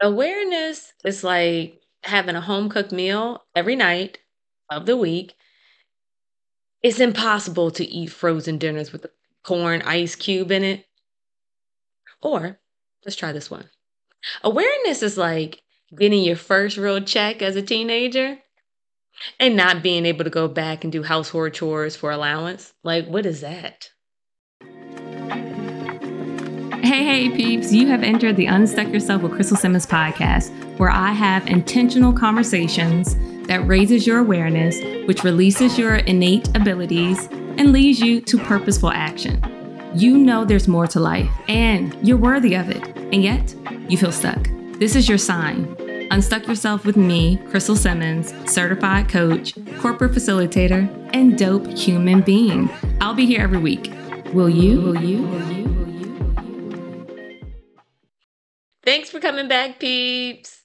Awareness is like having a home cooked meal every night of the week. It's impossible to eat frozen dinners with a corn ice cube in it. Or let's try this one. Awareness is like getting your first real check as a teenager and not being able to go back and do household chores for allowance. Like, what is that? Hey, hey, peeps, you have entered the Unstuck Yourself with Crystal Simmons podcast, where I have intentional conversations that raises your awareness, which releases your innate abilities, and leads you to purposeful action. You know there's more to life, and you're worthy of it, and yet you feel stuck. This is your sign. Unstuck Yourself with me, Crystal Simmons, certified coach, corporate facilitator, and dope human being. I'll be here every week. Will you? Will you? Will you? Thanks for coming back, peeps.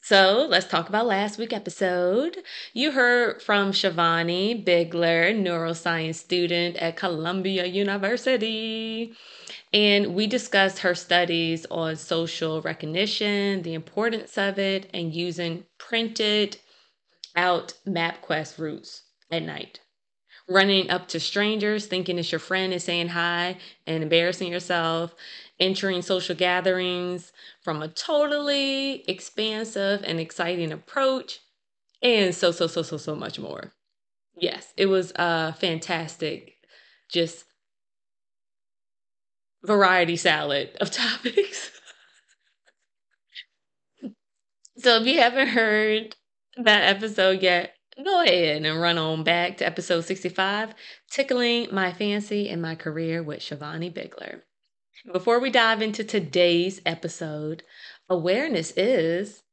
So let's talk about last week episode. You heard from Shivani Bigler, neuroscience student at Columbia University. And we discussed her studies on social recognition, the importance of it, and using printed out MapQuest routes at night. Running up to strangers, thinking it's your friend, and saying hi and embarrassing yourself, entering social gatherings from a totally expansive and exciting approach, and so, so, so, so, so much more. Yes, it was a fantastic, just variety salad of topics. so if you haven't heard that episode yet, go ahead and run on back to episode 65 Tickling My Fancy and My Career with Shivani Bigler. Before we dive into today's episode, awareness is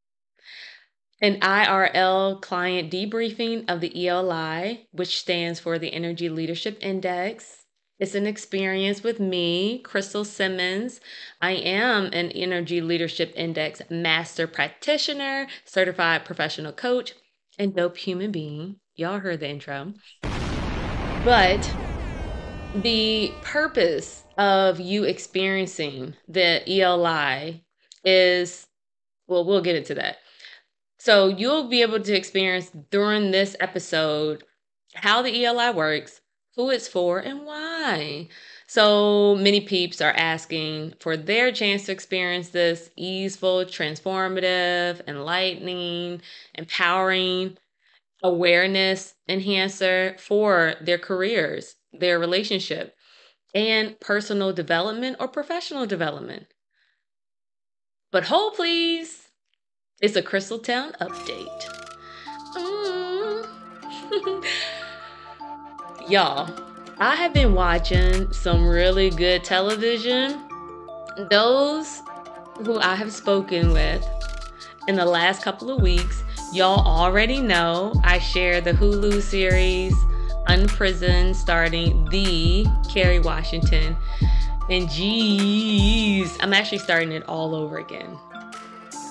an IRL client debriefing of the ELI, which stands for the Energy Leadership Index. It's an experience with me, Crystal Simmons. I am an Energy Leadership Index master practitioner, certified professional coach, and dope human being. Y'all heard the intro. But the purpose of you experiencing the ELI is, well, we'll get into that. So you'll be able to experience during this episode how the ELI works, who it's for, and why. So many peeps are asking for their chance to experience this easeful, transformative, enlightening, empowering awareness enhancer for their careers their relationship, and personal development or professional development. But hold please, it's a Crystal Town update. Mm. Y'all, I have been watching some really good television. Those who I have spoken with in the last couple of weeks, y'all already know I share the Hulu series Unprisoned, starting the Kerry Washington. And geez, I'm actually starting it all over again.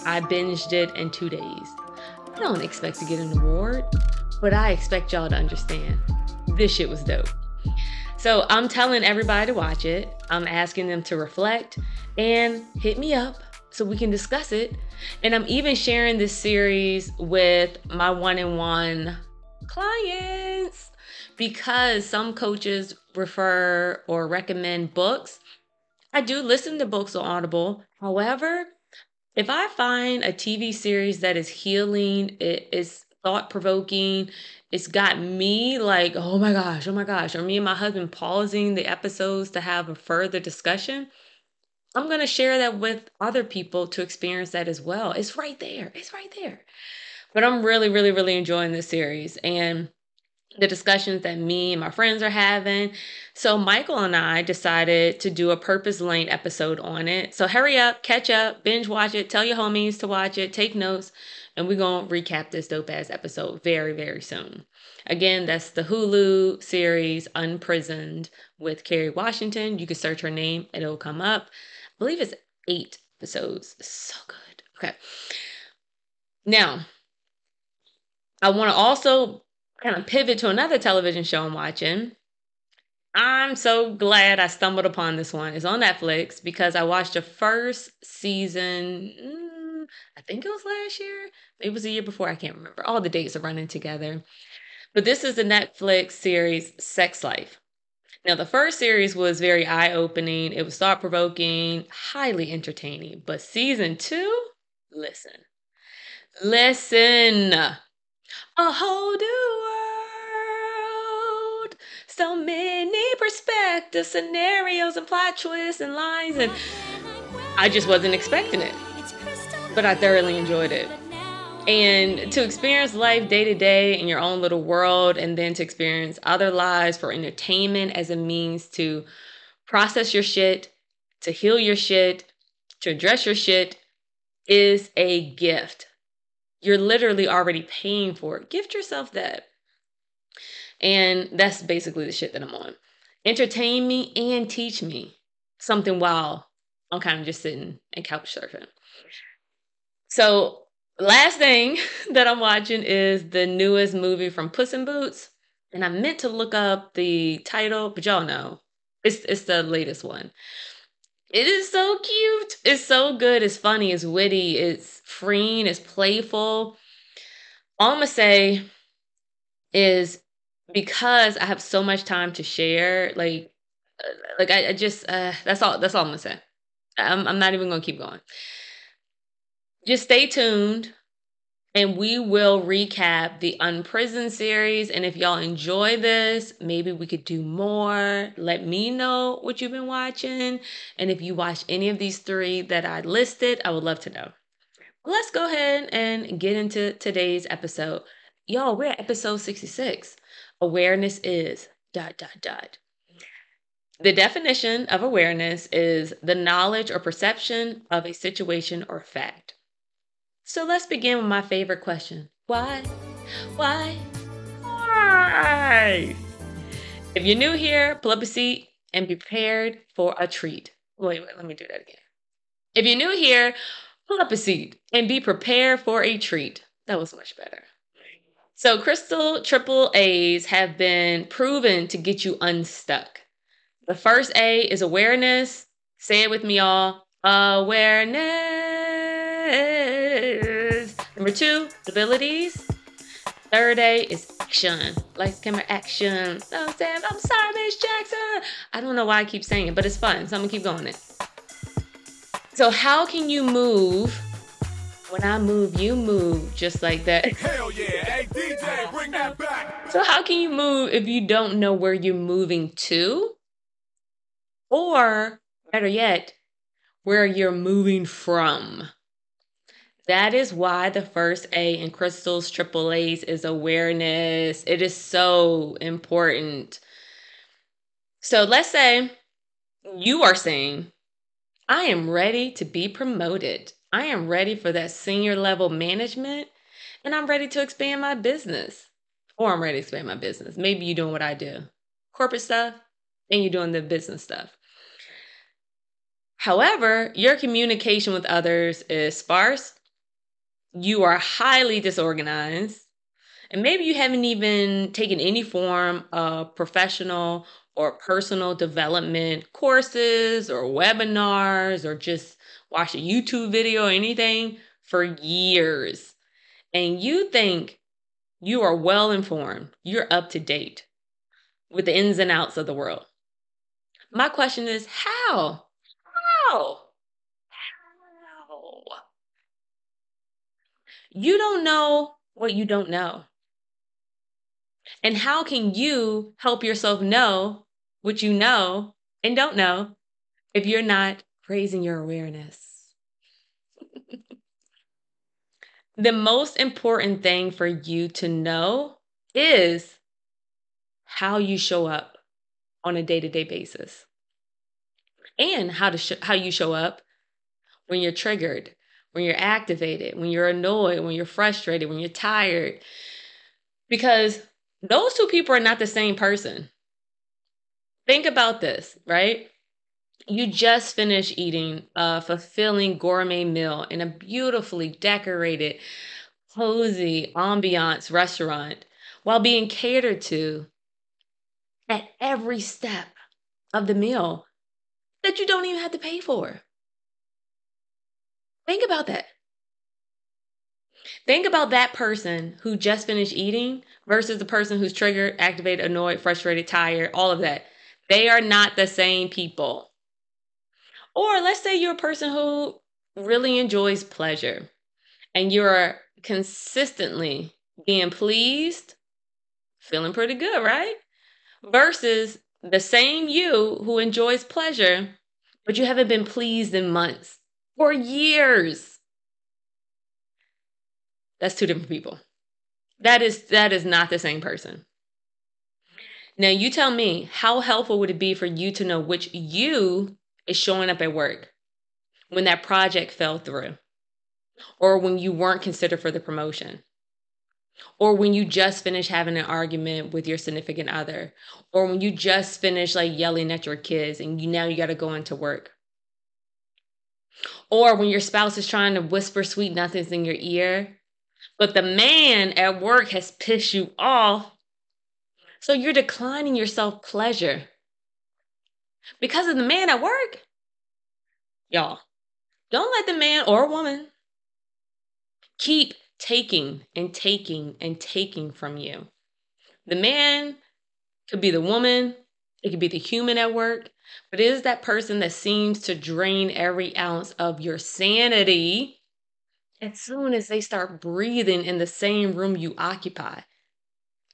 I binged it in two days. I don't expect to get an award, but I expect y'all to understand this shit was dope. So I'm telling everybody to watch it. I'm asking them to reflect and hit me up so we can discuss it. And I'm even sharing this series with my one on one clients because some coaches refer or recommend books. I do listen to books on Audible. However, if I find a TV series that is healing, it is thought provoking, it's got me like, oh my gosh, oh my gosh, or me and my husband pausing the episodes to have a further discussion, I'm going to share that with other people to experience that as well. It's right there. It's right there. But I'm really, really, really enjoying this series. And the discussions that me and my friends are having. So Michael and I decided to do a purpose lane episode on it. So hurry up, catch up, binge watch it, tell your homies to watch it, take notes, and we're going to recap this dope ass episode very, very soon. Again, that's the Hulu series Unprisoned with Kerry Washington. You can search her name, it'll come up. I believe it's eight episodes. so good. Okay. Now, I want to also kind of pivot to another television show I'm watching. I'm so glad I stumbled upon this one. It's on Netflix because I watched the first season mm, I think it was last year. It was a year before. I can't remember. All the dates are running together. But this is the Netflix series Sex Life. Now, the first series was very eye opening, it was thought provoking, highly entertaining. But season two, listen, listen, a whole new. So many perspectives, scenarios, and plot twists and lines, and I just wasn't expecting it. But I thoroughly enjoyed it. And to experience life day to day in your own little world and then to experience other lives for entertainment as a means to process your shit to heal your shit to address your shit is a gift. You're literally already paying for it. Gift yourself that and that's basically the shit that i'm on entertain me and teach me something while i'm kind of just sitting and couch surfing so last thing that I'm watching is the newest movie from Puss in Boots. And I meant to look up the title, but y'all know. It's it's the latest one. It is so cute. It's so good. It's funny. It's witty. It's freeing. It's playful. All I'm gonna say is because I have so much time to share, like, uh, like I, I just uh, that's all. That's all I'm gonna say. I'm I'm not even gonna keep going just stay tuned and we will recap the Unprisoned series. And if y'all enjoy this, maybe we could do more. Let me know what you've been watching. And if you watch any of these three that I listed, I would love to know. Let's go ahead and get into today's episode. Y'all, we're at episode 66. Awareness is dot dot dot. The definition of awareness is the knowledge or perception of a situation or fact. So let's begin with my favorite question. Why? Why? Why? If you're new here, pull up a seat and be prepared for a treat. Wait, wait, let me do that again. If you're new here, pull up a seat and be prepared for a treat. That was much better. So, crystal triple A's have been proven to get you unstuck. The first A is awareness. Say it with me, all. Awareness. Number two, abilities. Third A is action. Lights, camera, action. No, Sam, I'm sorry, Miss Jackson. I don't know why I keep saying it, but it's fun, so I'm gonna keep going it. So how can you move? When I move, you move just like that. Hell yeah! Hey DJ, bring that back. So how can you move if you don't know where you're moving to? Or better yet, where you're moving from. That is why the first A in Crystal's triple A's is awareness. It is so important. So let's say you are saying, I am ready to be promoted. I am ready for that senior level management and I'm ready to expand my business. Or I'm ready to expand my business. Maybe you're doing what I do corporate stuff and you're doing the business stuff. However, your communication with others is sparse you are highly disorganized, and maybe you haven't even taken any form of professional or personal development courses or webinars or just watch a YouTube video or anything for years. And you think you are well informed, you're up to date with the ins and outs of the world. My question is how? How? You don't know what you don't know. And how can you help yourself know what you know and don't know if you're not raising your awareness? the most important thing for you to know is how you show up on a day-to-day basis and how to sh- how you show up when you're triggered when you're activated, when you're annoyed, when you're frustrated, when you're tired. Because those two people are not the same person. Think about this, right? You just finished eating a fulfilling gourmet meal in a beautifully decorated, cozy ambiance restaurant while being catered to at every step of the meal that you don't even have to pay for. Think about that. Think about that person who just finished eating versus the person who's triggered, activated, annoyed, frustrated, tired, all of that. They are not the same people. Or let's say you're a person who really enjoys pleasure and you're consistently being pleased, feeling pretty good, right? Versus the same you who enjoys pleasure, but you haven't been pleased in months or years. That's two different people. That is that is not the same person. Now you tell me, how helpful would it be for you to know which you is showing up at work when that project fell through? Or when you weren't considered for the promotion? Or when you just finished having an argument with your significant other? Or when you just finished like yelling at your kids and you now you got to go into work? Or when your spouse is trying to whisper sweet nothings in your ear but the man at work has pissed you off. So you're declining yourself pleasure because of the man at work. Y'all, don't let the man or woman keep taking and taking and taking from you. The man could be the woman, it could be the human at work, but it is that person that seems to drain every ounce of your sanity as soon as they start breathing in the same room you occupy.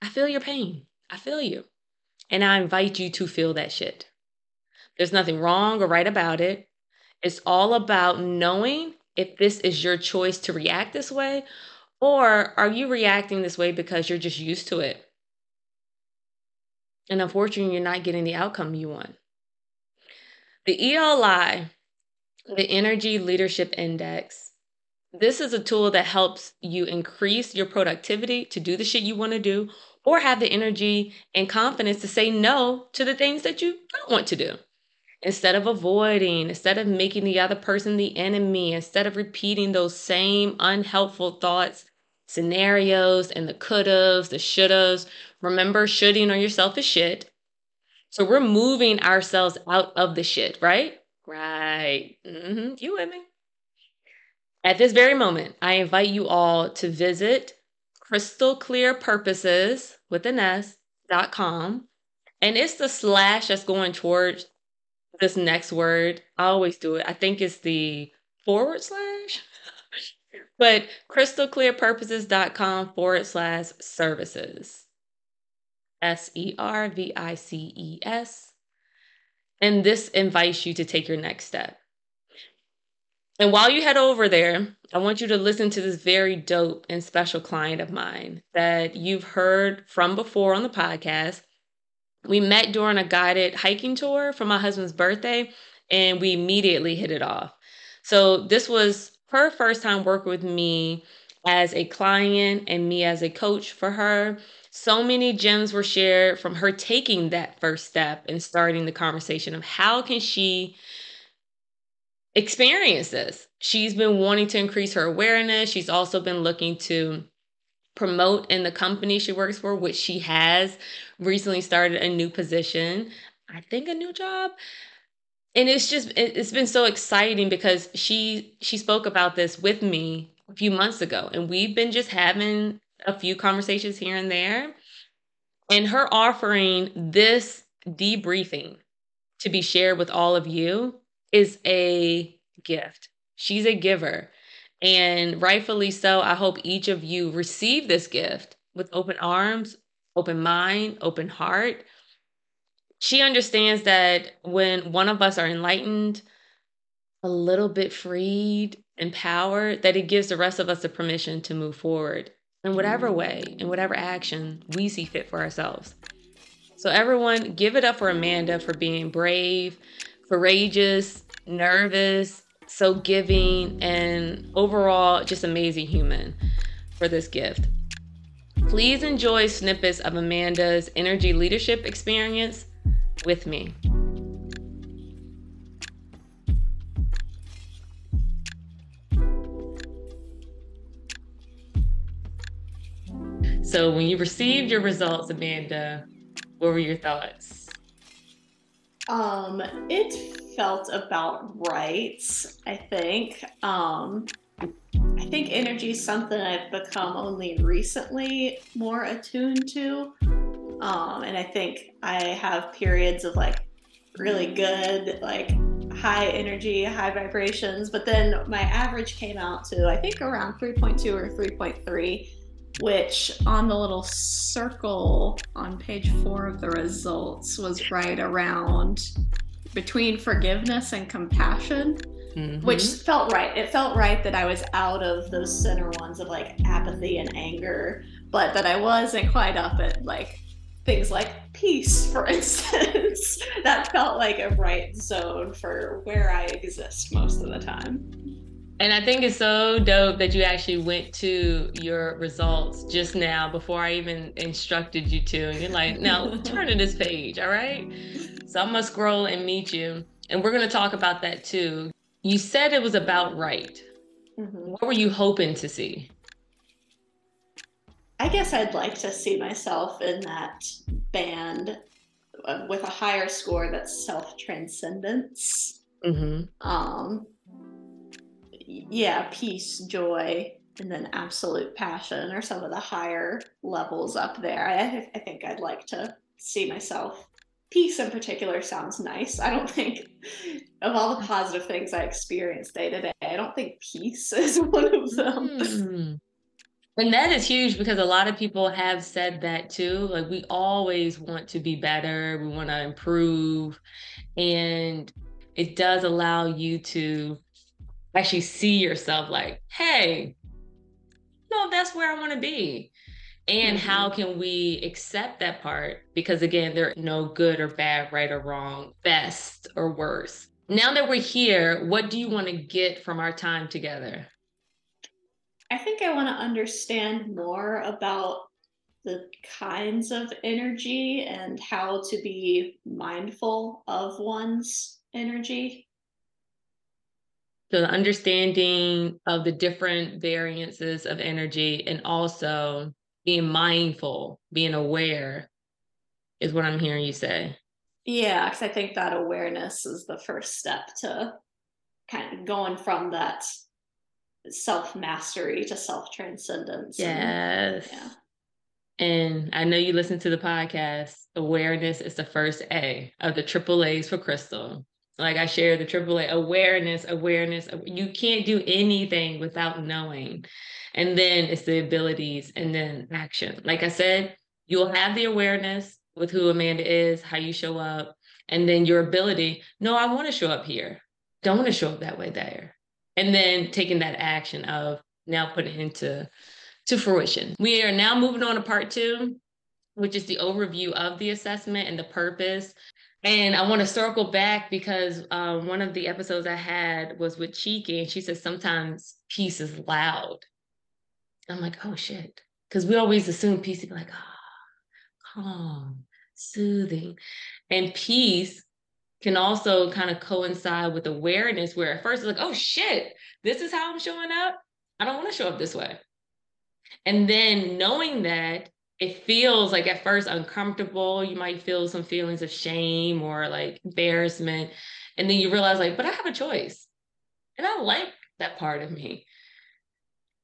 I feel your pain. I feel you. And I invite you to feel that shit. There's nothing wrong or right about it. It's all about knowing if this is your choice to react this way, or are you reacting this way because you're just used to it? And unfortunately, you're not getting the outcome you want. The ELI, the Energy Leadership Index, this is a tool that helps you increase your productivity to do the shit you want to do or have the energy and confidence to say no to the things that you don't want to do. Instead of avoiding, instead of making the other person the enemy, instead of repeating those same unhelpful thoughts, scenarios, and the could'ves, the should'ves. Remember, shooting on yourself is shit. So we're moving ourselves out of the shit, right? Right. Mm-hmm. You with me? At this very moment, I invite you all to visit crystalclearpurposes with an S dot com. And it's the slash that's going towards this next word. I always do it. I think it's the forward slash. but crystalclearpurposes.com forward slash services. S E R V I C E S. And this invites you to take your next step. And while you head over there, I want you to listen to this very dope and special client of mine that you've heard from before on the podcast. We met during a guided hiking tour for my husband's birthday, and we immediately hit it off. So, this was her first time working with me as a client and me as a coach for her. So many gems were shared from her taking that first step and starting the conversation of how can she experience this. She's been wanting to increase her awareness. She's also been looking to promote in the company she works for, which she has recently started a new position, I think a new job. And it's just it's been so exciting because she she spoke about this with me a few months ago and we've been just having a few conversations here and there. And her offering this debriefing to be shared with all of you is a gift. She's a giver. And rightfully so, I hope each of you receive this gift with open arms, open mind, open heart. She understands that when one of us are enlightened, a little bit freed, empowered, that it gives the rest of us the permission to move forward in whatever mm-hmm. way, in whatever action we see fit for ourselves. So, everyone, give it up for Amanda for being brave, courageous, nervous, so giving, and overall just amazing human for this gift. Please enjoy snippets of Amanda's energy leadership experience with me. So, when you received your results, Amanda, what were your thoughts? Um, it felt about right, I think. Um, I think energy is something I've become only recently more attuned to. Um, and I think I have periods of like really good, like high energy, high vibrations. But then my average came out to, I think, around 3.2 or 3.3, which on the little circle on page four of the results was right around between forgiveness and compassion. Mm-hmm. Which felt right. It felt right that I was out of those center ones of like apathy and anger, but that I wasn't quite up at like things like peace, for instance. that felt like a right zone for where I exist most of the time. And I think it's so dope that you actually went to your results just now before I even instructed you to. And you're like, now turn to this page, all right? So I'm gonna scroll and meet you. And we're gonna talk about that too. You said it was about right. Mm-hmm. What were you hoping to see? I guess I'd like to see myself in that band uh, with a higher score that's self transcendence. Mm-hmm. Um, yeah, peace, joy, and then absolute passion are some of the higher levels up there. I, I think I'd like to see myself. Peace in particular sounds nice. I don't think of all the positive things I experience day to day, I don't think peace is one of them. Mm. And that is huge because a lot of people have said that too. Like we always want to be better, we want to improve. And it does allow you to actually see yourself like, hey, no, that's where I want to be. And mm-hmm. how can we accept that part? Because again, there are no good or bad, right or wrong, best or worse. Now that we're here, what do you want to get from our time together? I think I want to understand more about the kinds of energy and how to be mindful of one's energy. So, the understanding of the different variances of energy and also being mindful, being aware is what I'm hearing you say. Yeah, because I think that awareness is the first step to kind of going from that self mastery to self transcendence. Yes. And, yeah. And I know you listen to the podcast. Awareness is the first A of the triple A's for Crystal. Like I share the triple A awareness, awareness. You can't do anything without knowing. And then it's the abilities and then action. Like I said, you'll have the awareness with who Amanda is, how you show up, and then your ability. No, I want to show up here. Don't want to show up that way there and then taking that action of now putting it into to fruition. We are now moving on to part two, which is the overview of the assessment and the purpose. And I want to circle back because um, one of the episodes I had was with Cheeky, and she says sometimes peace is loud. I'm like, oh shit. Because we always assume peace is like, ah, oh, calm, soothing. And peace can also kind of coincide with awareness where at first it's like, oh shit, this is how I'm showing up. I don't want to show up this way. And then knowing that it feels like at first uncomfortable, you might feel some feelings of shame or like embarrassment. And then you realize, like, but I have a choice. And I like that part of me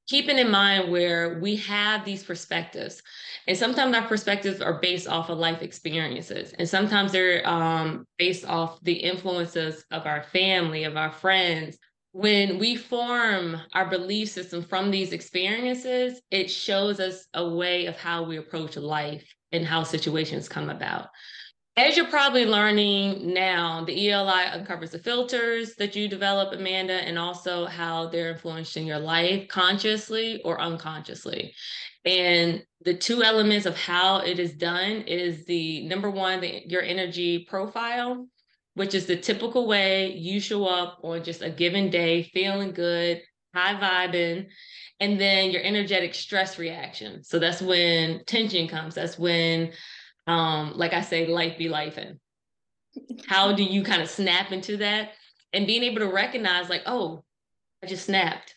keeping in mind where we have these perspectives and sometimes our perspectives are based off of life experiences and sometimes they're um, based off the influences of our family of our friends when we form our belief system from these experiences it shows us a way of how we approach life and how situations come about as you're probably learning now, the ELI uncovers the filters that you develop, Amanda, and also how they're influencing your life consciously or unconsciously. And the two elements of how it is done is the number one, the, your energy profile, which is the typical way you show up on just a given day, feeling good, high vibing, and then your energetic stress reaction. So that's when tension comes. That's when um, like I say, life be life. How do you kind of snap into that? And being able to recognize, like, oh, I just snapped.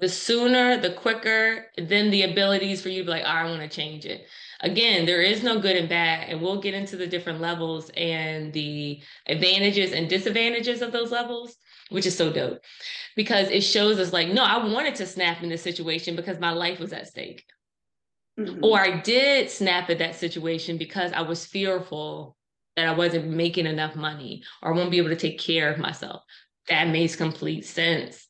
the sooner, the quicker, then the abilities for you to be like, I want to change it. Again, there is no good and bad, and we'll get into the different levels and the advantages and disadvantages of those levels, which is so dope because it shows us like, no, I wanted to snap in this situation because my life was at stake. Mm-hmm. Or I did snap at that situation because I was fearful that I wasn't making enough money or I won't be able to take care of myself. That makes complete sense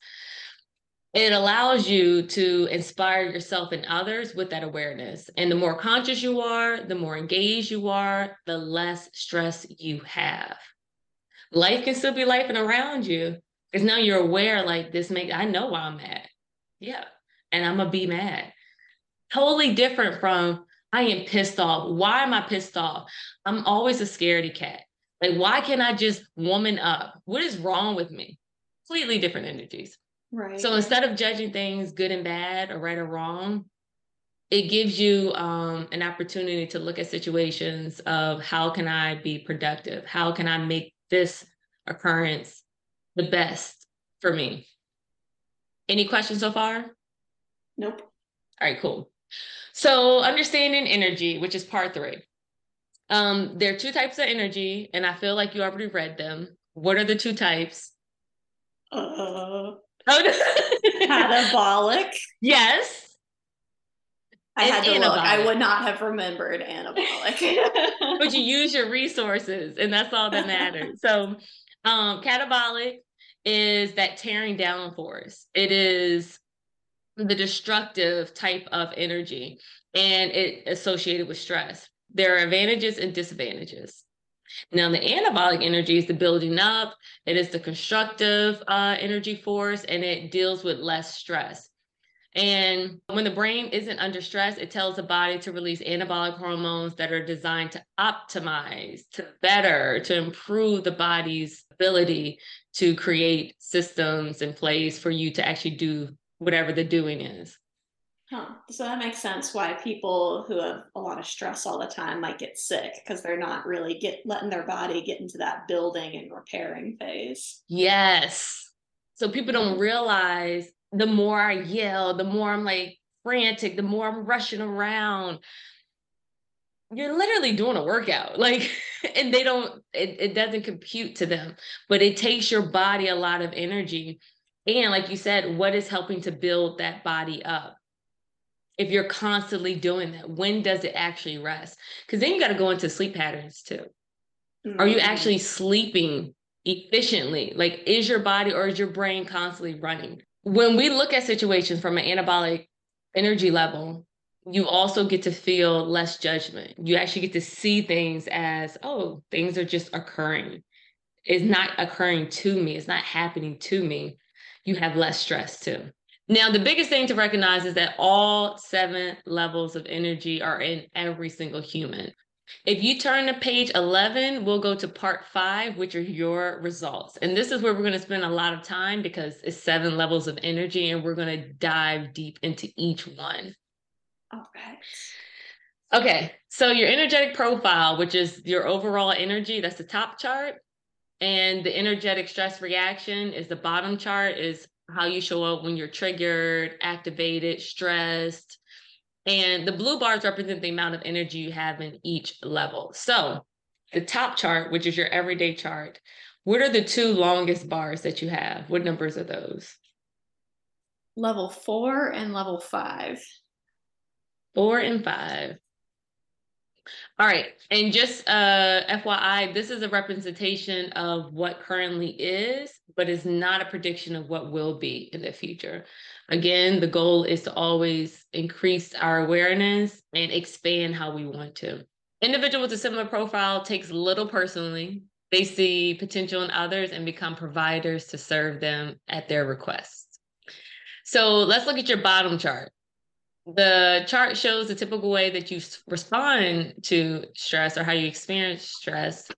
it allows you to inspire yourself and others with that awareness. And the more conscious you are, the more engaged you are, the less stress you have. Life can still be life and around you because now you're aware, like this make I know why I'm mad. Yeah. And I'm gonna be mad. Totally different from I am pissed off. Why am I pissed off? I'm always a scaredy cat. Like, why can't I just woman up? What is wrong with me? Completely different energies. Right. So instead of judging things good and bad or right or wrong, it gives you um, an opportunity to look at situations of how can I be productive? How can I make this occurrence the best for me? Any questions so far? Nope. All right, cool. So understanding energy, which is part three. Um, there are two types of energy, and I feel like you already read them. What are the two types? Uh, Catabolic. Yes. I had to anabolic. look. I would not have remembered anabolic. but you use your resources, and that's all that matters. So, um, catabolic is that tearing down force. It is the destructive type of energy, and it associated with stress. There are advantages and disadvantages. Now, the anabolic energy is the building up, it is the constructive uh, energy force, and it deals with less stress. And when the brain isn't under stress, it tells the body to release anabolic hormones that are designed to optimize, to better, to improve the body's ability to create systems in place for you to actually do whatever the doing is. Huh. So that makes sense why people who have a lot of stress all the time might get sick because they're not really get letting their body get into that building and repairing phase. Yes. So people don't realize the more I yell, the more I'm like frantic, the more I'm rushing around. You're literally doing a workout. Like, and they don't, it, it doesn't compute to them, but it takes your body a lot of energy. And like you said, what is helping to build that body up? If you're constantly doing that when does it actually rest? Because then you got to go into sleep patterns too. Mm-hmm. are you mm-hmm. actually sleeping efficiently? Like is your body or is your brain constantly running? When we look at situations from an anabolic energy level you also get to feel less judgment. You actually get to see things as oh things are just occurring. It's not occurring to me. It's not happening to me. You have less stress too now, the biggest thing to recognize is that all seven levels of energy are in every single human. If you turn to page 11, we'll go to part five, which are your results. And this is where we're going to spend a lot of time because it's seven levels of energy and we're going to dive deep into each one. All right. Okay. So your energetic profile, which is your overall energy, that's the top chart. And the energetic stress reaction is the bottom chart, is how you show up when you're triggered, activated, stressed. And the blue bars represent the amount of energy you have in each level. So the top chart, which is your everyday chart, what are the two longest bars that you have? What numbers are those? Level four and level five. Four and five. All right. And just uh, FYI, this is a representation of what currently is, but is not a prediction of what will be in the future. Again, the goal is to always increase our awareness and expand how we want to. Individual with a similar profile takes little personally. They see potential in others and become providers to serve them at their request. So let's look at your bottom chart the chart shows the typical way that you respond to stress or how you experience stress.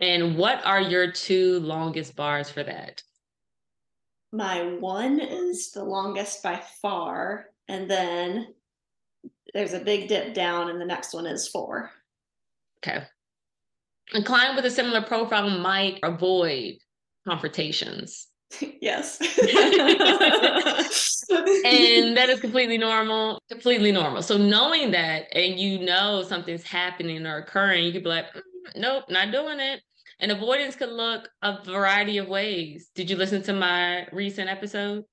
And what are your two longest bars for that? My one is the longest by far. And then there's a big dip down, and the next one is four. Okay. A client with a similar profile might avoid confrontations. yes. and that is completely normal, completely normal. So knowing that and you know something's happening or occurring, you could be like, mm, nope, not doing it. And avoidance could look a variety of ways. Did you listen to my recent episode?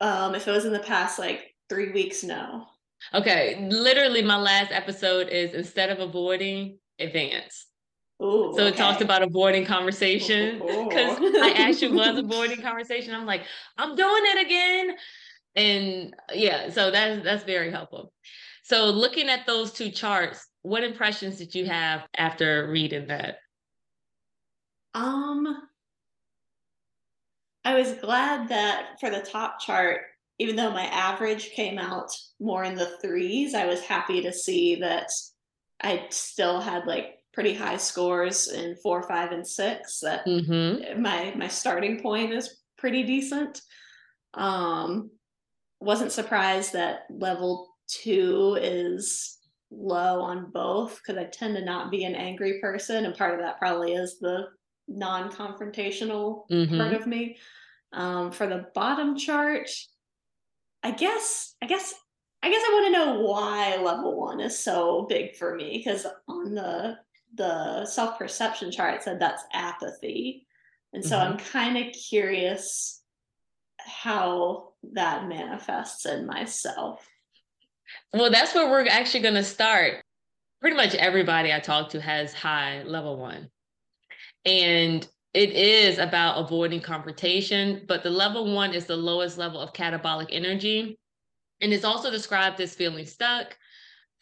Um, if it was in the past like three weeks, no. Okay, literally, my last episode is instead of avoiding, advance. Ooh, so okay. it talks about avoiding conversation because I actually was avoiding conversation. I'm like, I'm doing it again, and yeah, so that's that's very helpful. So looking at those two charts, what impressions did you have after reading that? Um, I was glad that for the top chart, even though my average came out more in the threes, I was happy to see that I still had like pretty high scores in four, five, and six. That mm-hmm. my my starting point is pretty decent. Um, wasn't surprised that level two is low on both because I tend to not be an angry person, and part of that probably is the non-confrontational mm-hmm. part of me. Um, for the bottom chart, I guess I guess I guess I want to know why level one is so big for me because on the the self perception chart said that's apathy, and so mm-hmm. I'm kind of curious how that manifests in myself. Well, that's where we're actually going to start. Pretty much everybody I talk to has high level one. And it is about avoiding confrontation, but the level one is the lowest level of catabolic energy. And it's also described as feeling stuck,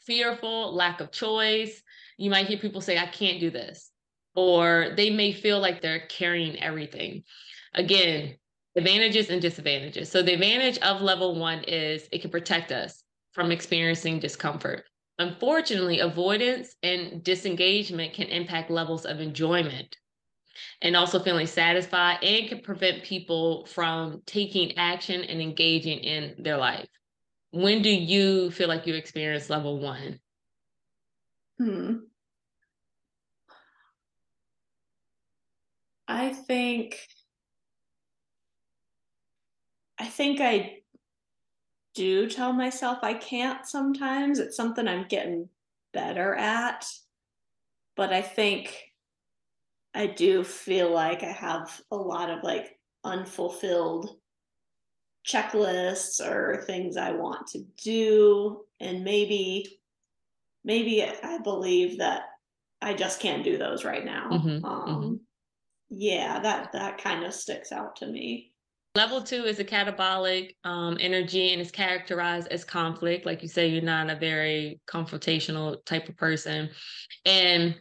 fearful, lack of choice. You might hear people say, I can't do this, or they may feel like they're carrying everything. Again, advantages and disadvantages. So, the advantage of level one is it can protect us from experiencing discomfort. Unfortunately, avoidance and disengagement can impact levels of enjoyment and also feeling satisfied and can prevent people from taking action and engaging in their life. When do you feel like you experience level one? Hmm. I think I think I do tell myself I can't sometimes. It's something I'm getting better at. But I think I do feel like I have a lot of like unfulfilled checklists or things I want to do. And maybe, maybe I believe that I just can't do those right now. Mm-hmm, um, mm-hmm. Yeah, that that kind of sticks out to me. Level two is a catabolic um, energy and it's characterized as conflict. Like you say, you're not a very confrontational type of person. And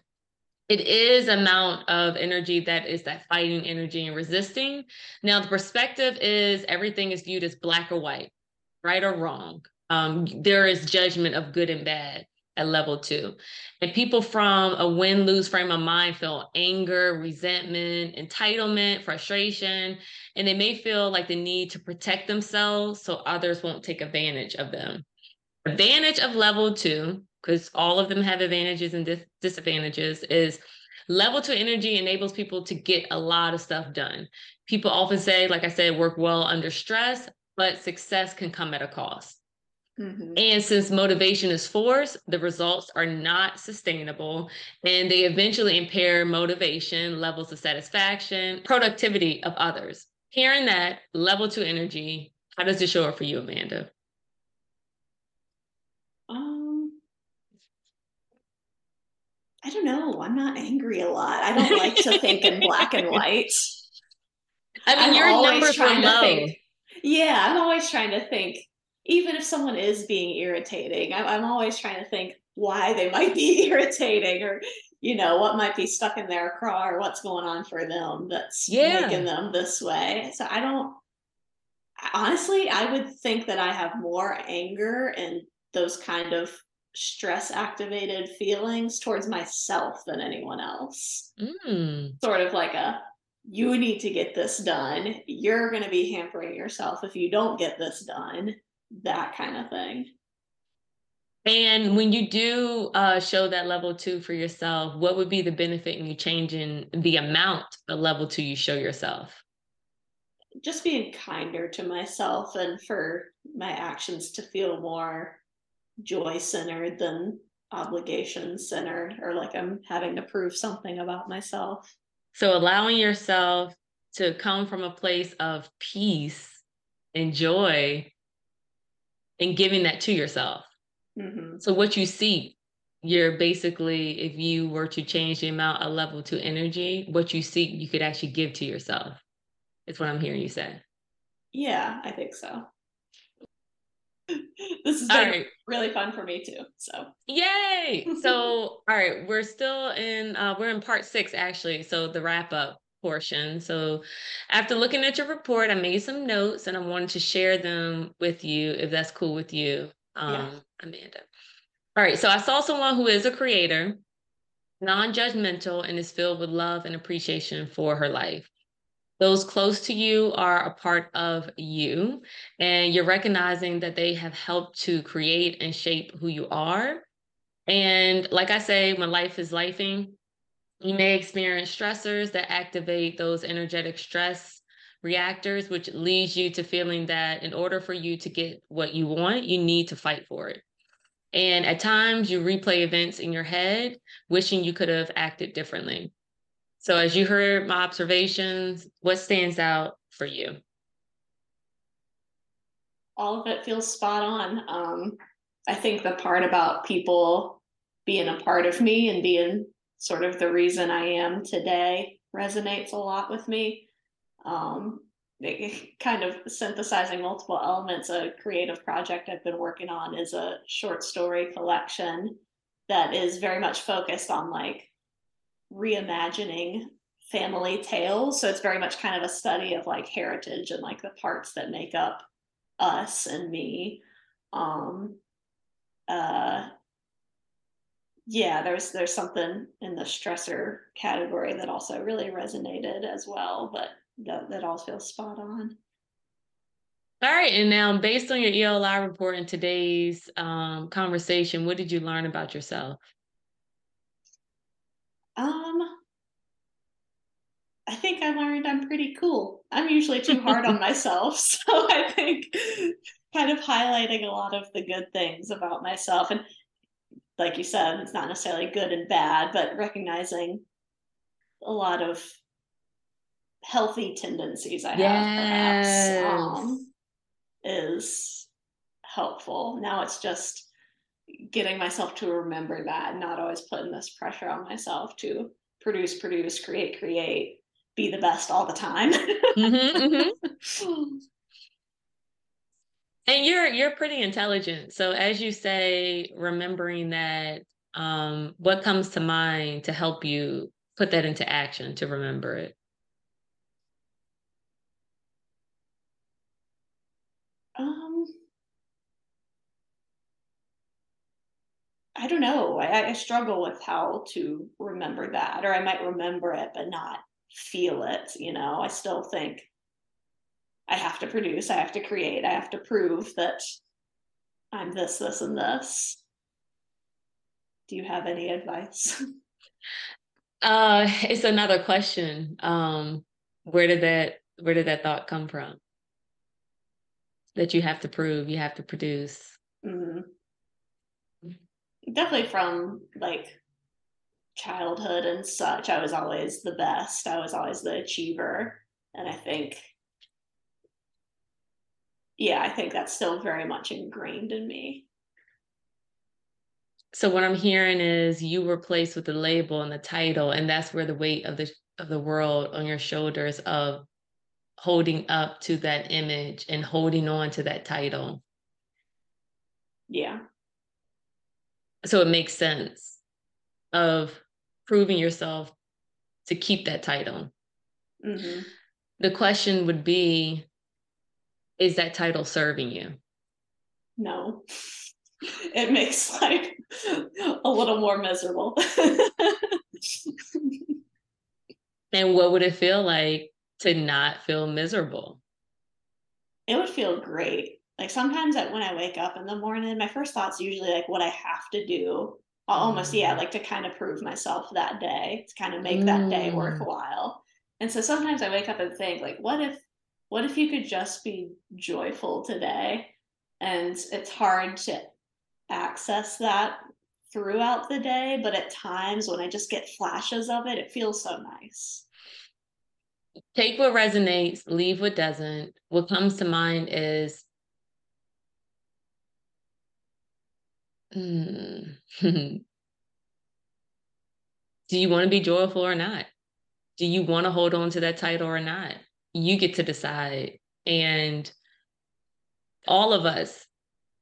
it is amount of energy that is that fighting energy and resisting. Now, the perspective is everything is viewed as black or white, right or wrong. Um, there is judgment of good and bad at level two. And people from a win lose frame of mind feel anger, resentment, entitlement, frustration, and they may feel like the need to protect themselves so others won't take advantage of them. Advantage of level two because all of them have advantages and dis- disadvantages, is level two energy enables people to get a lot of stuff done. People often say, like I said, work well under stress, but success can come at a cost. Mm-hmm. And since motivation is forced, the results are not sustainable and they eventually impair motivation, levels of satisfaction, productivity of others. Hearing that level two energy, how does it show up for you, Amanda? Um, I don't know. I'm not angry a lot. I don't like to think in black and white. I mean, I'm your numbers trying low. Think, yeah, I'm always trying to think. Even if someone is being irritating, I'm, I'm always trying to think why they might be irritating, or you know what might be stuck in their craw, or what's going on for them that's yeah. making them this way. So I don't. Honestly, I would think that I have more anger and those kind of stress activated feelings towards myself than anyone else. Mm. Sort of like a you need to get this done. You're going to be hampering yourself if you don't get this done. That kind of thing. And when you do uh, show that level two for yourself, what would be the benefit in you changing the amount of level two you show yourself? just being kinder to myself and for my actions to feel more joy centered than obligation centered or like I'm having to prove something about myself. So allowing yourself to come from a place of peace and joy and giving that to yourself. Mm-hmm. So what you seek, you're basically, if you were to change the amount of level to energy, what you seek, you could actually give to yourself. It's what I'm hearing you say. Yeah, I think so. this been right. really fun for me too. So yay! so all right, we're still in uh, we're in part six actually. So the wrap up portion. So after looking at your report, I made some notes and I wanted to share them with you if that's cool with you, um, yeah. Amanda. All right. So I saw someone who is a creator, non-judgmental, and is filled with love and appreciation for her life. Those close to you are a part of you, and you're recognizing that they have helped to create and shape who you are. And like I say, when life is lifing, you may experience stressors that activate those energetic stress reactors, which leads you to feeling that in order for you to get what you want, you need to fight for it. And at times you replay events in your head, wishing you could have acted differently. So, as you heard my observations, what stands out for you? All of it feels spot on. Um, I think the part about people being a part of me and being sort of the reason I am today resonates a lot with me. Um, kind of synthesizing multiple elements. A creative project I've been working on is a short story collection that is very much focused on like reimagining family tales. So it's very much kind of a study of like heritage and like the parts that make up us and me. Um, uh, yeah, there's there's something in the stressor category that also really resonated as well, but that, that all feels spot on. All right, and now based on your ELI report in today's um, conversation, what did you learn about yourself? Um, I think I learned I'm pretty cool. I'm usually too hard on myself, so I think kind of highlighting a lot of the good things about myself and like you said, it's not necessarily good and bad, but recognizing a lot of healthy tendencies I yes. have perhaps um, is helpful. Now it's just getting myself to remember that, not always putting this pressure on myself to produce, produce, create, create, be the best all the time. mm-hmm, mm-hmm. And you're you're pretty intelligent. So as you say, remembering that um what comes to mind to help you put that into action to remember it. Um I don't know. I, I struggle with how to remember that, or I might remember it but not feel it. You know, I still think I have to produce, I have to create, I have to prove that I'm this, this, and this. Do you have any advice? uh, it's another question. Um, where did that where did that thought come from? That you have to prove, you have to produce. Mm-hmm. Definitely from like childhood and such. I was always the best. I was always the achiever. And I think yeah, I think that's still very much ingrained in me. So what I'm hearing is you were placed with the label and the title, and that's where the weight of the of the world on your shoulders of holding up to that image and holding on to that title. Yeah. So it makes sense of proving yourself to keep that title. Mm-hmm. The question would be is that title serving you? No. It makes life a little more miserable. and what would it feel like to not feel miserable? It would feel great. Like sometimes that when I wake up in the morning, my first thought's usually like what I have to do. Almost, yeah, mm. like to kind of prove myself that day, to kind of make mm. that day mm. worthwhile. And so sometimes I wake up and think, like, what if what if you could just be joyful today? And it's hard to access that throughout the day, but at times when I just get flashes of it, it feels so nice. Take what resonates, leave what doesn't. What comes to mind is hmm. do you want to be joyful or not? Do you want to hold on to that title or not? You get to decide. And all of us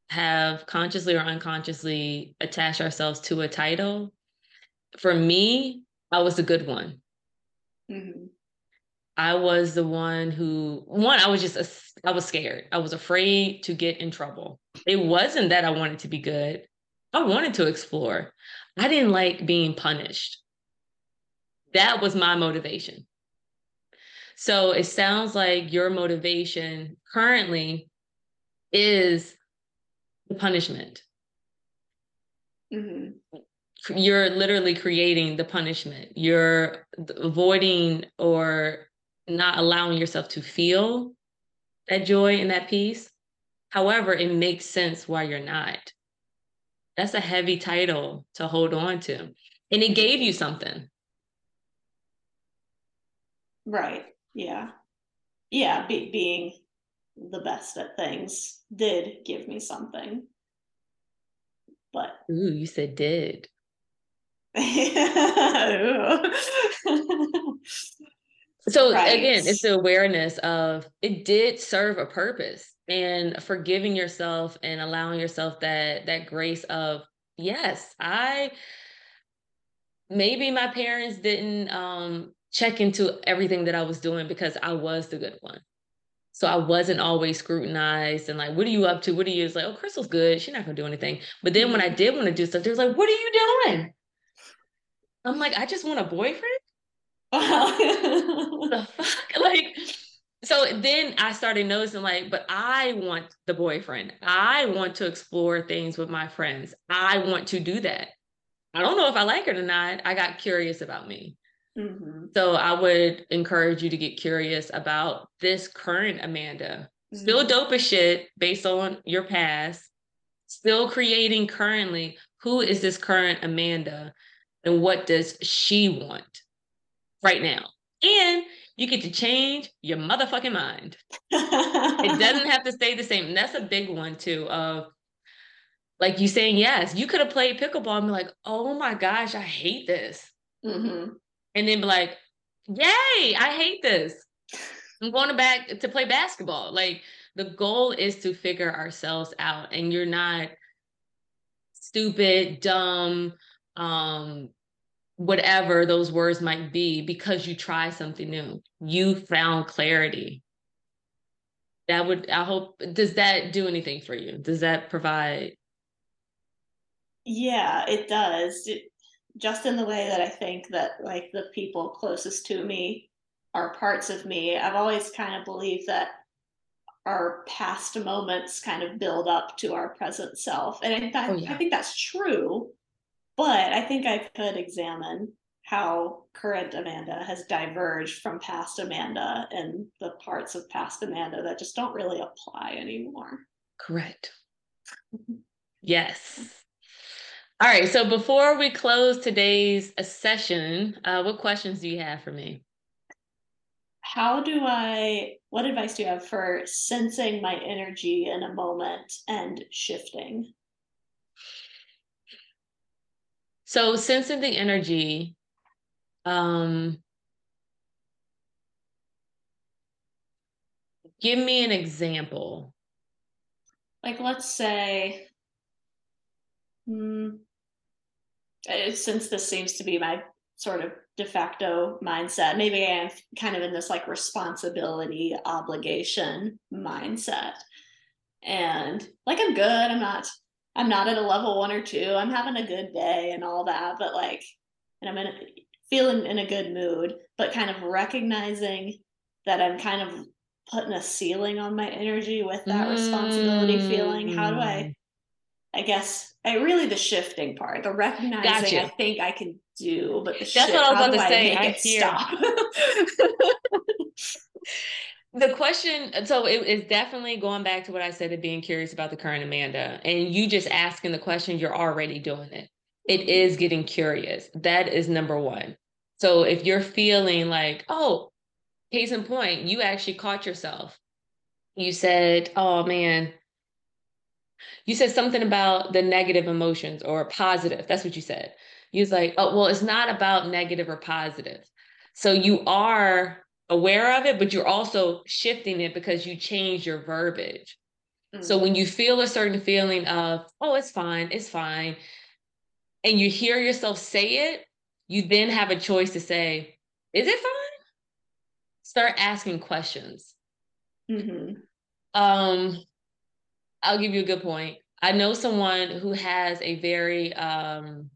have consciously or unconsciously attached ourselves to a title. For me, I was the good one. Mm-hmm. I was the one who, one, I was just, a, I was scared. I was afraid to get in trouble. It wasn't that I wanted to be good. I wanted to explore. I didn't like being punished. That was my motivation. So it sounds like your motivation currently is the punishment. Mm-hmm. You're literally creating the punishment. You're avoiding or not allowing yourself to feel that joy and that peace. However, it makes sense why you're not. That's a heavy title to hold on to. And it gave you something. Right. Yeah. Yeah. Be- being the best at things did give me something. But ooh, you said did. so right. again, it's the awareness of it did serve a purpose and forgiving yourself and allowing yourself that that grace of yes, I maybe my parents didn't um check into everything that I was doing because I was the good one. So I wasn't always scrutinized and like, what are you up to? What are you? It's like, oh, Crystal's good. She's not gonna do anything. But then when I did want to do stuff, they was like, what are you doing? I'm like, I just want a boyfriend. the fuck? Like, so then I started noticing, like, but I want the boyfriend. I want to explore things with my friends. I want to do that. I don't know if I like it or not. I got curious about me. Mm-hmm. So I would encourage you to get curious about this current Amanda. Mm-hmm. Still dope as shit based on your past, still creating currently. Who is this current Amanda and what does she want right now? And you get to change your motherfucking mind. it doesn't have to stay the same. And that's a big one too of like you saying yes. You could have played pickleball and be like, oh my gosh, I hate this. Mm-hmm and then be like, yay, I hate this. I'm going back to play basketball. Like the goal is to figure ourselves out and you're not stupid, dumb, um, whatever those words might be because you try something new. You found clarity. That would I hope does that do anything for you? Does that provide yeah, it does. It, just in the way that I think that like the people closest to me are parts of me. I've always kind of believed that our past moments kind of build up to our present self. And oh, I, th- oh, yeah. I think that's true. But I think I could examine how current Amanda has diverged from past Amanda and the parts of past Amanda that just don't really apply anymore. Correct. Mm-hmm. yes. All right. So before we close today's session, uh, what questions do you have for me? How do I, what advice do you have for sensing my energy in a moment and shifting? So, sensing the energy, um, give me an example. Like, let's say, hmm, since this seems to be my sort of de facto mindset, maybe I am kind of in this like responsibility obligation mindset. And like I'm good, I'm not I'm not at a level one or two. I'm having a good day and all that, but like and I'm in feeling in a good mood, but kind of recognizing that I'm kind of putting a ceiling on my energy with that mm. responsibility feeling. How do I mm. I guess I really the shifting part, the recognizing gotcha. I think I can do, but the that's shift, what I was about to say. I hear. the question so it is definitely going back to what i said of being curious about the current amanda and you just asking the question you're already doing it it mm-hmm. is getting curious that is number one so if you're feeling like oh case in point you actually caught yourself you said oh man you said something about the negative emotions or positive that's what you said you was like oh well it's not about negative or positive so you are aware of it, but you're also shifting it because you change your verbiage. Mm-hmm. So when you feel a certain feeling of, oh, it's fine, it's fine, and you hear yourself say it, you then have a choice to say, is it fine? Start asking questions. Mm-hmm. Um, I'll give you a good point. I know someone who has a very um,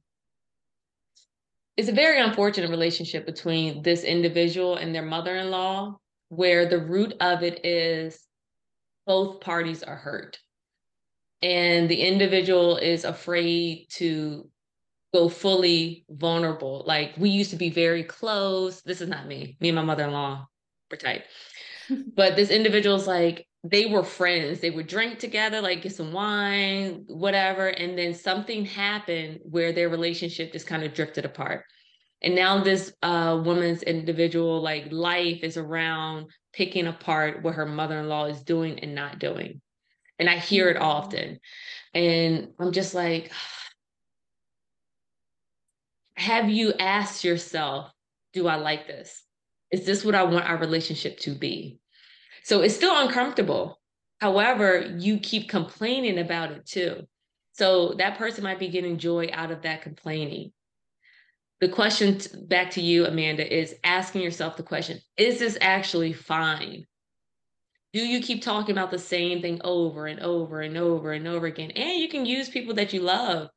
it's a very unfortunate relationship between this individual and their mother-in-law where the root of it is both parties are hurt. And the individual is afraid to go fully vulnerable. Like we used to be very close. This is not me. Me and my mother-in-law we're tight. But this individual's like they were friends. They would drink together like get some wine whatever and then something happened where their relationship just kind of drifted apart. And now this uh, woman's individual like life is around picking apart what her mother-in-law is doing and not doing. And i hear it mm-hmm. often. And i'm just like have you asked yourself do i like this? Is this what i want our relationship to be so it's still uncomfortable however you keep complaining about it too so that person might be getting joy out of that complaining the question back to you, Amanda, is asking yourself the question Is this actually fine? Do you keep talking about the same thing over and over and over and over again? And you can use people that you love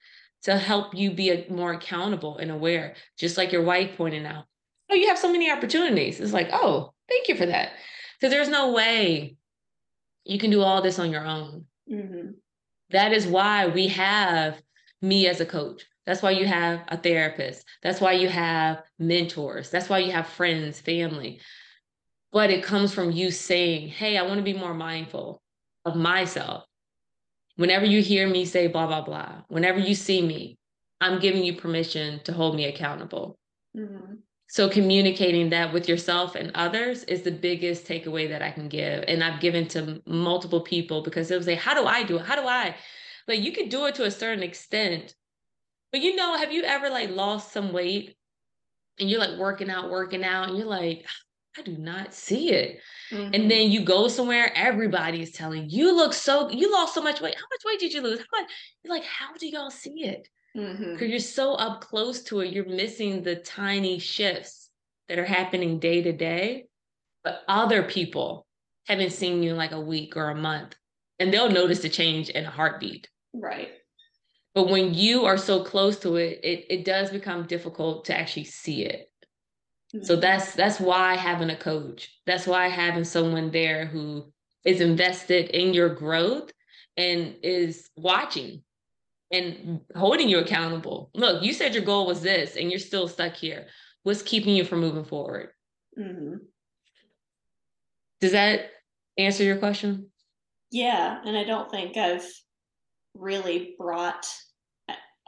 to help you be more accountable and aware, just like your wife pointed out. Oh, you have so many opportunities. It's like, oh, thank you for that. Because there's no way you can do all this on your own. Mm-hmm. That is why we have me as a coach. That's why you have a therapist. That's why you have mentors. That's why you have friends, family. But it comes from you saying, Hey, I want to be more mindful of myself. Whenever you hear me say blah, blah, blah, whenever you see me, I'm giving you permission to hold me accountable. Mm-hmm. So communicating that with yourself and others is the biggest takeaway that I can give. And I've given to multiple people because was like, how do I do it? How do I? Like you could do it to a certain extent, but you know, have you ever like lost some weight and you're like working out, working out, and you're like, I do not see it. Mm-hmm. And then you go somewhere, everybody is telling you, you look so, you lost so much weight. How much weight did you lose? How much? You're like, how do y'all see it? Because mm-hmm. you're so up close to it, you're missing the tiny shifts that are happening day to day. But other people haven't seen you in like a week or a month, and they'll notice the change in a heartbeat. Right. But when you are so close to it, it, it does become difficult to actually see it. Mm-hmm. So that's that's why having a coach, that's why having someone there who is invested in your growth and is watching and holding you accountable. Look, you said your goal was this and you're still stuck here. What's keeping you from moving forward? Mm-hmm. Does that answer your question? Yeah. And I don't think I've really brought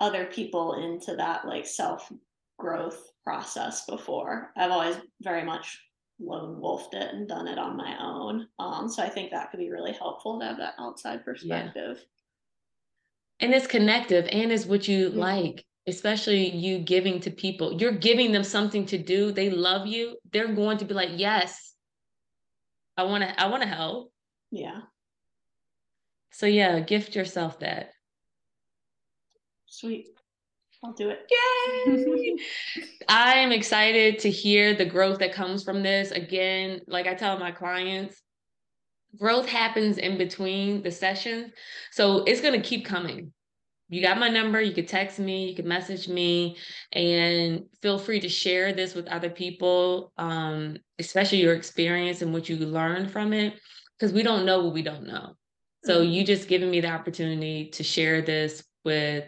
other people into that like self growth process before. I've always very much lone wolfed it and done it on my own. Um, so I think that could be really helpful to have that outside perspective. Yeah. And it's connective and is what you mm-hmm. like, especially you giving to people. You're giving them something to do. They love you. They're going to be like, yes, I want to, I want to help. Yeah. So yeah, gift yourself that. Sweet. I'll do it. Yay! I am excited to hear the growth that comes from this. Again, like I tell my clients, growth happens in between the sessions. So it's going to keep coming. You got my number. You could text me, you could message me, and feel free to share this with other people, um, especially your experience and what you learned from it, because we don't know what we don't know. So mm-hmm. you just giving me the opportunity to share this with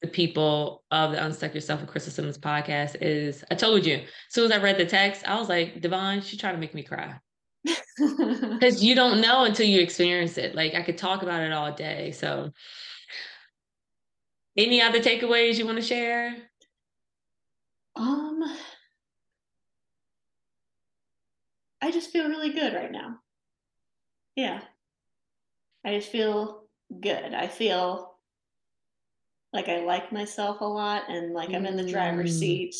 the people of the Unstuck Yourself with Crystal Simmons podcast is I told you, as soon as I read the text, I was like, Devon, she's trying to make me cry. because you don't know until you experience it. Like I could talk about it all day. So, any other takeaways you want to share? Um, I just feel really good right now. Yeah. I just feel good. I feel like I like myself a lot and like I'm in the driver's Mm. seat.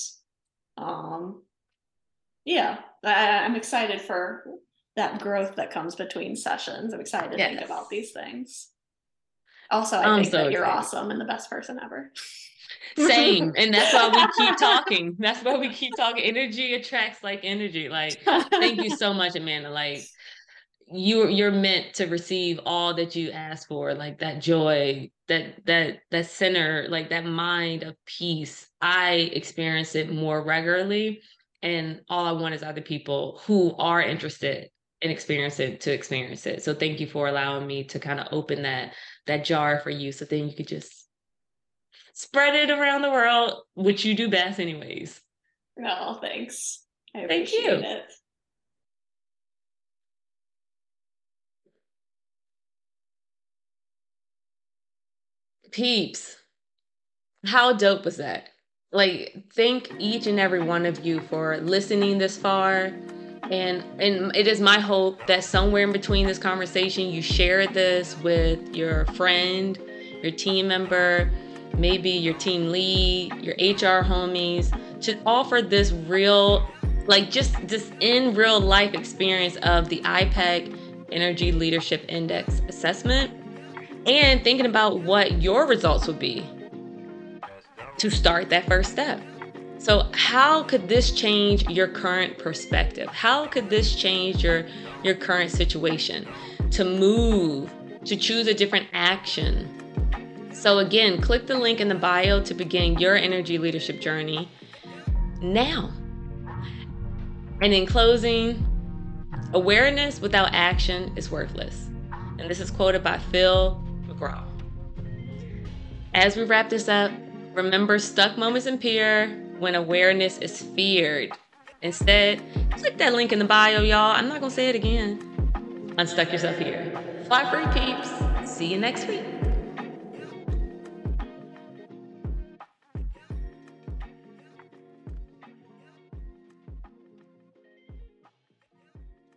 Um, yeah, I, I'm excited for that growth that comes between sessions. I'm excited to think about these things. Also, I I'm think so that you're excited. awesome and the best person ever. Same. And that's why we keep talking. That's why we keep talking. Energy attracts like energy. Like, thank you so much, Amanda. Like, you you're meant to receive all that you ask for, like that joy, that that that center, like that mind of peace. I experience it more regularly, and all I want is other people who are interested in experience it to experience it. So thank you for allowing me to kind of open that that jar for you, so then you could just spread it around the world, which you do best, anyways. No, thanks. I Thank you. it. Peeps, how dope was that? Like, thank each and every one of you for listening this far. And and it is my hope that somewhere in between this conversation, you share this with your friend, your team member, maybe your team lead, your HR homies, to offer this real, like just this in real life experience of the IPEC Energy Leadership Index assessment and thinking about what your results would be to start that first step. So how could this change your current perspective? How could this change your your current situation to move, to choose a different action? So again, click the link in the bio to begin your energy leadership journey now. And in closing, awareness without action is worthless. And this is quoted by Phil McGraw. As we wrap this up, remember stuck moments appear when awareness is feared. Instead, click that link in the bio, y'all. I'm not gonna say it again. Unstuck yourself here. Fly free, peeps. See you next week.